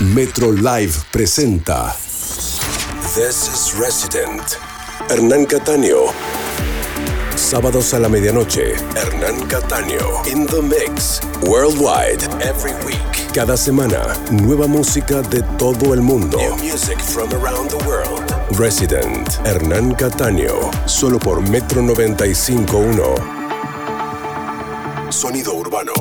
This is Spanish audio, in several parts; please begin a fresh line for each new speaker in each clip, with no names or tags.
Metro Live presenta This is Resident. Hernán Cataño. Sábados a la medianoche, Hernán Cataño. In the Mix. Worldwide. Every week. Cada semana, nueva música de todo el mundo. New music from around the world. Resident. Hernán Cataño. Solo por Metro 95.1. Sonido urbano.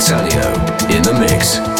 Catania in the mix.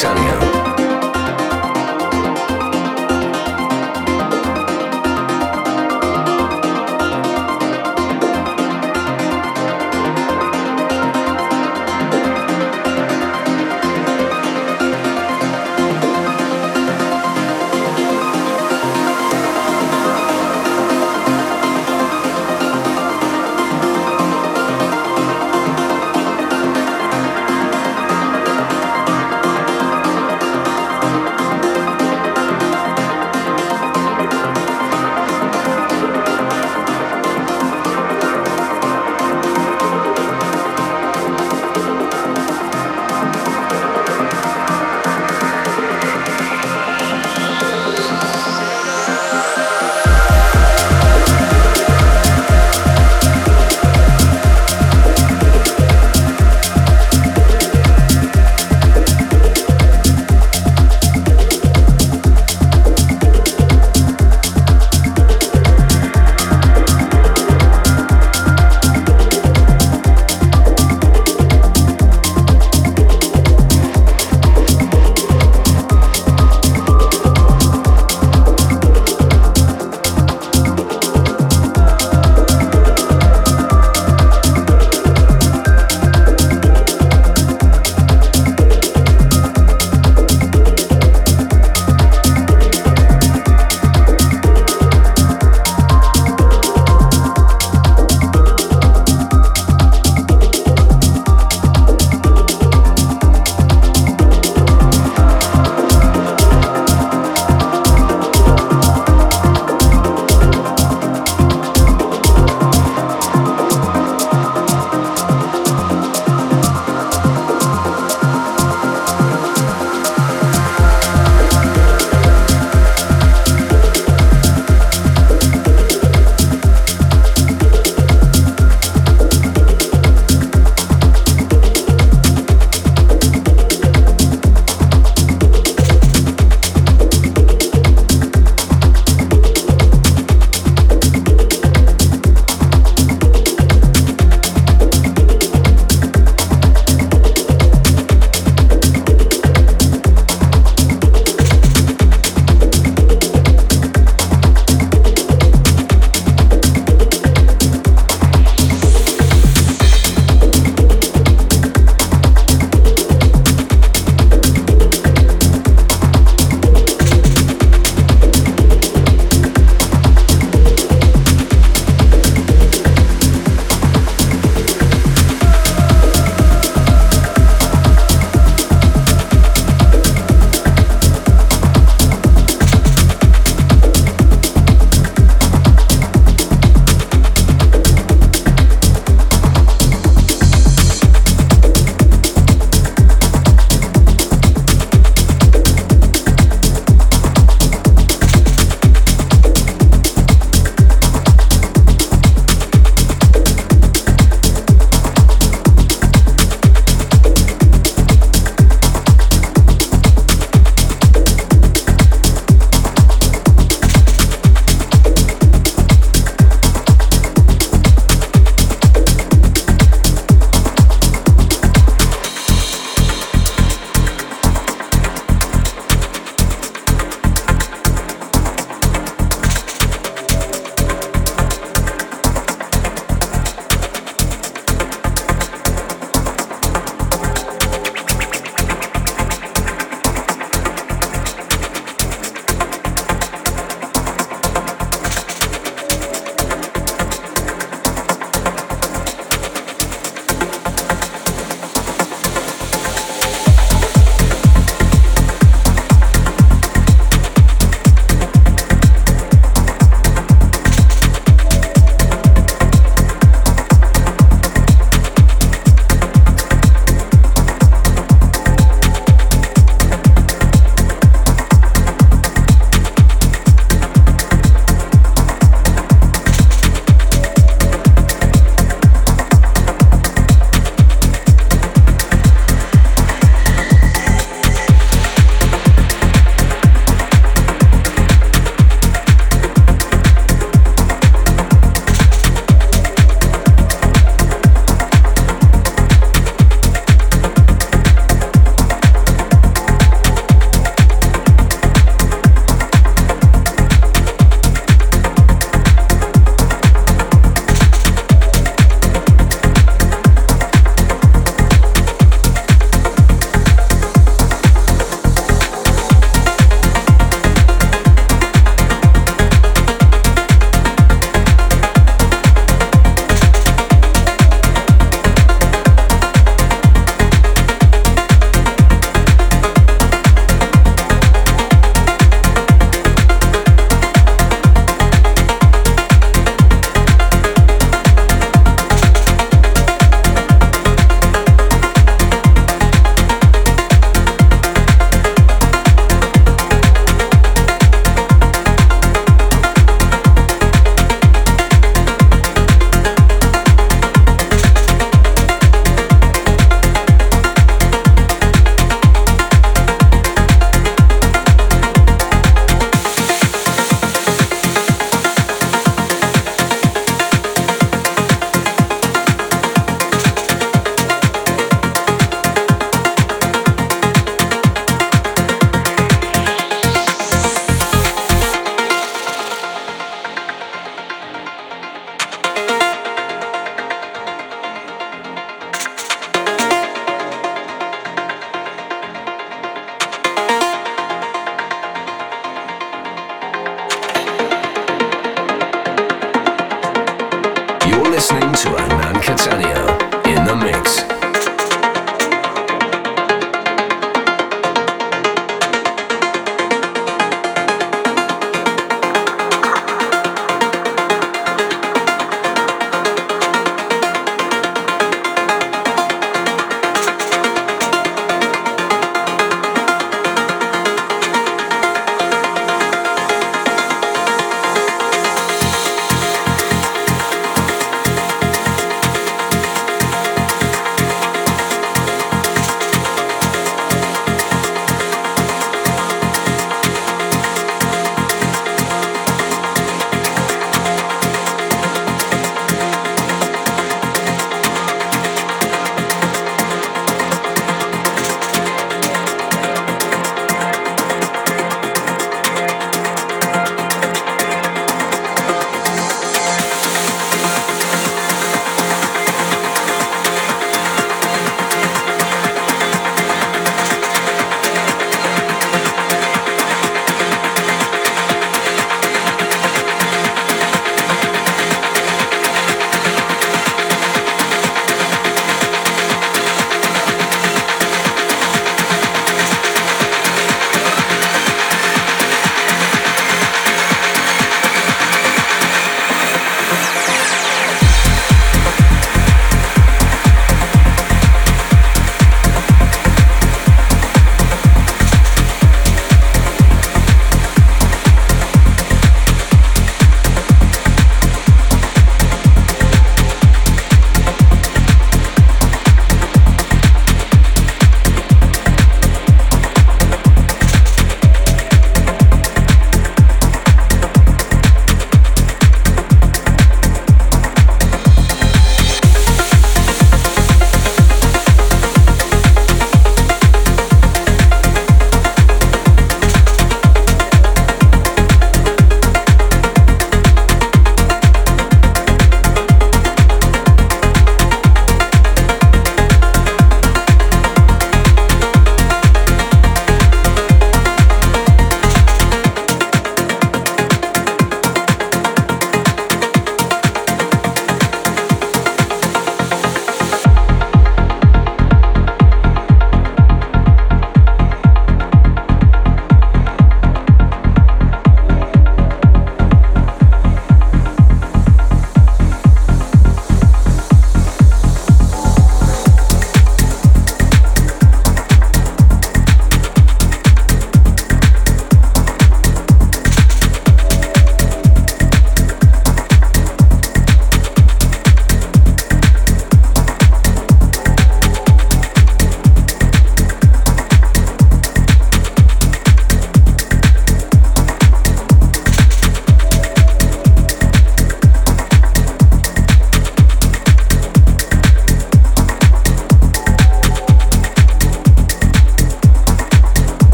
Sunny.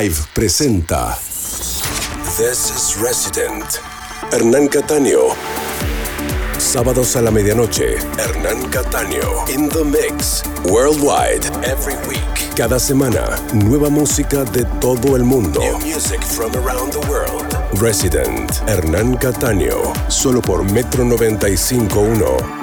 Live presenta This is Resident. Hernán Cataño. Sábados a la medianoche, Hernán Cataño. In the Mix. Worldwide. Every week. Cada semana, nueva música de todo el mundo. New music from around the world. Resident. Hernán Cataño. Solo por Metro 95.1. Sonido urbano.